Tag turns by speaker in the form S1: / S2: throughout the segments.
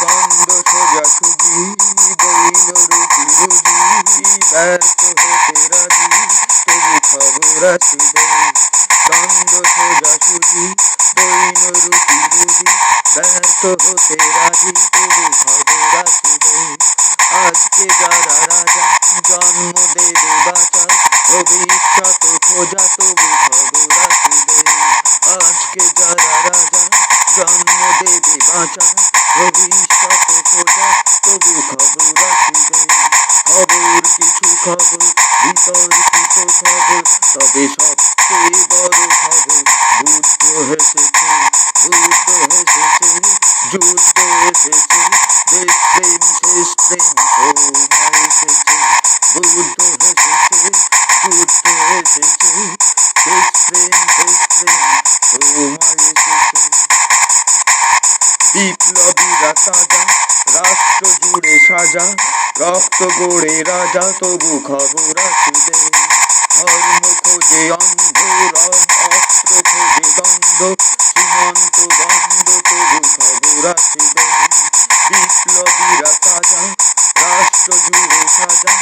S1: দ্বন্দ্ব সোজাসুজি দৈন রুচি রুজি, ব্যর্থ হতে রাজি, তবু খবর আছে দ্বন্দ্ব সোজাসুজি দৈন রুচি রুজি, ব্যর্থ হতে রাজি, তবু খবর আছে আজকে যারা রাজা, জন্ম দেবে বাঁচা, ভবিষ্যৎ খোঁজা তবু খবর আসবে আজকে যারা রাজা জন্ম দেবে বাঁচা। ভবিষ্যৎ খোঁজা তবু খবর আসবে খবর কিছু খবর, বিতর্কিত খবর, তবে সবচেয়ে বড় খবর, বুদ্ধ হেসেছে বুদ্ধ হেসেছে, যুদ্ধ এসেছে, দেশ প্রেম শেষ প্রেম সময় এসেছে। বুদ্ধ হেসেছে, যুদ্ধ এসেছে, দেশ প্রেম শেষ প্রেম এসেছে বিপ্লবীরা তাজা রাষ্ট্র জুড়ে সাজা, রক্ত গড়ে রাজা, তবু খবর আসবে ধর্ম খোঁজে অন্ধরা অস্ত্র খোঁজে দ্বন্দ্ব সীমান্ত বন্ধ তবু খবর আসবে বিপ্লবীরা তাজা, রাষ্ট্র জুড়ে সাজা,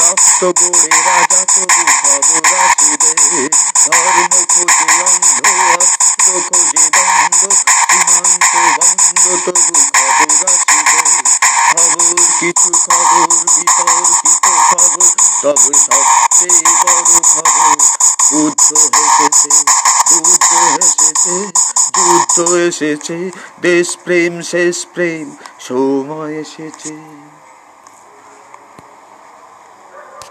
S1: রক্ত গড়ে রাজা, তবু খবর আসবে ধর্ম খোঁজে অন্ধ, অস্ত্র খোঁজে দ্বন্দ্ব সীমান্ত বন্ধ তবু খবর আসবে। খবর কিছু খবর, বিতর্কিত খবর, তবে সবচেয়ে বড় খবর বুদ্ধ হেসেছে বুদ্ধ হেসেছে যুদ্ধ এসেছে দেশ প্রেম শেষ প্রেম সময় এসেছে।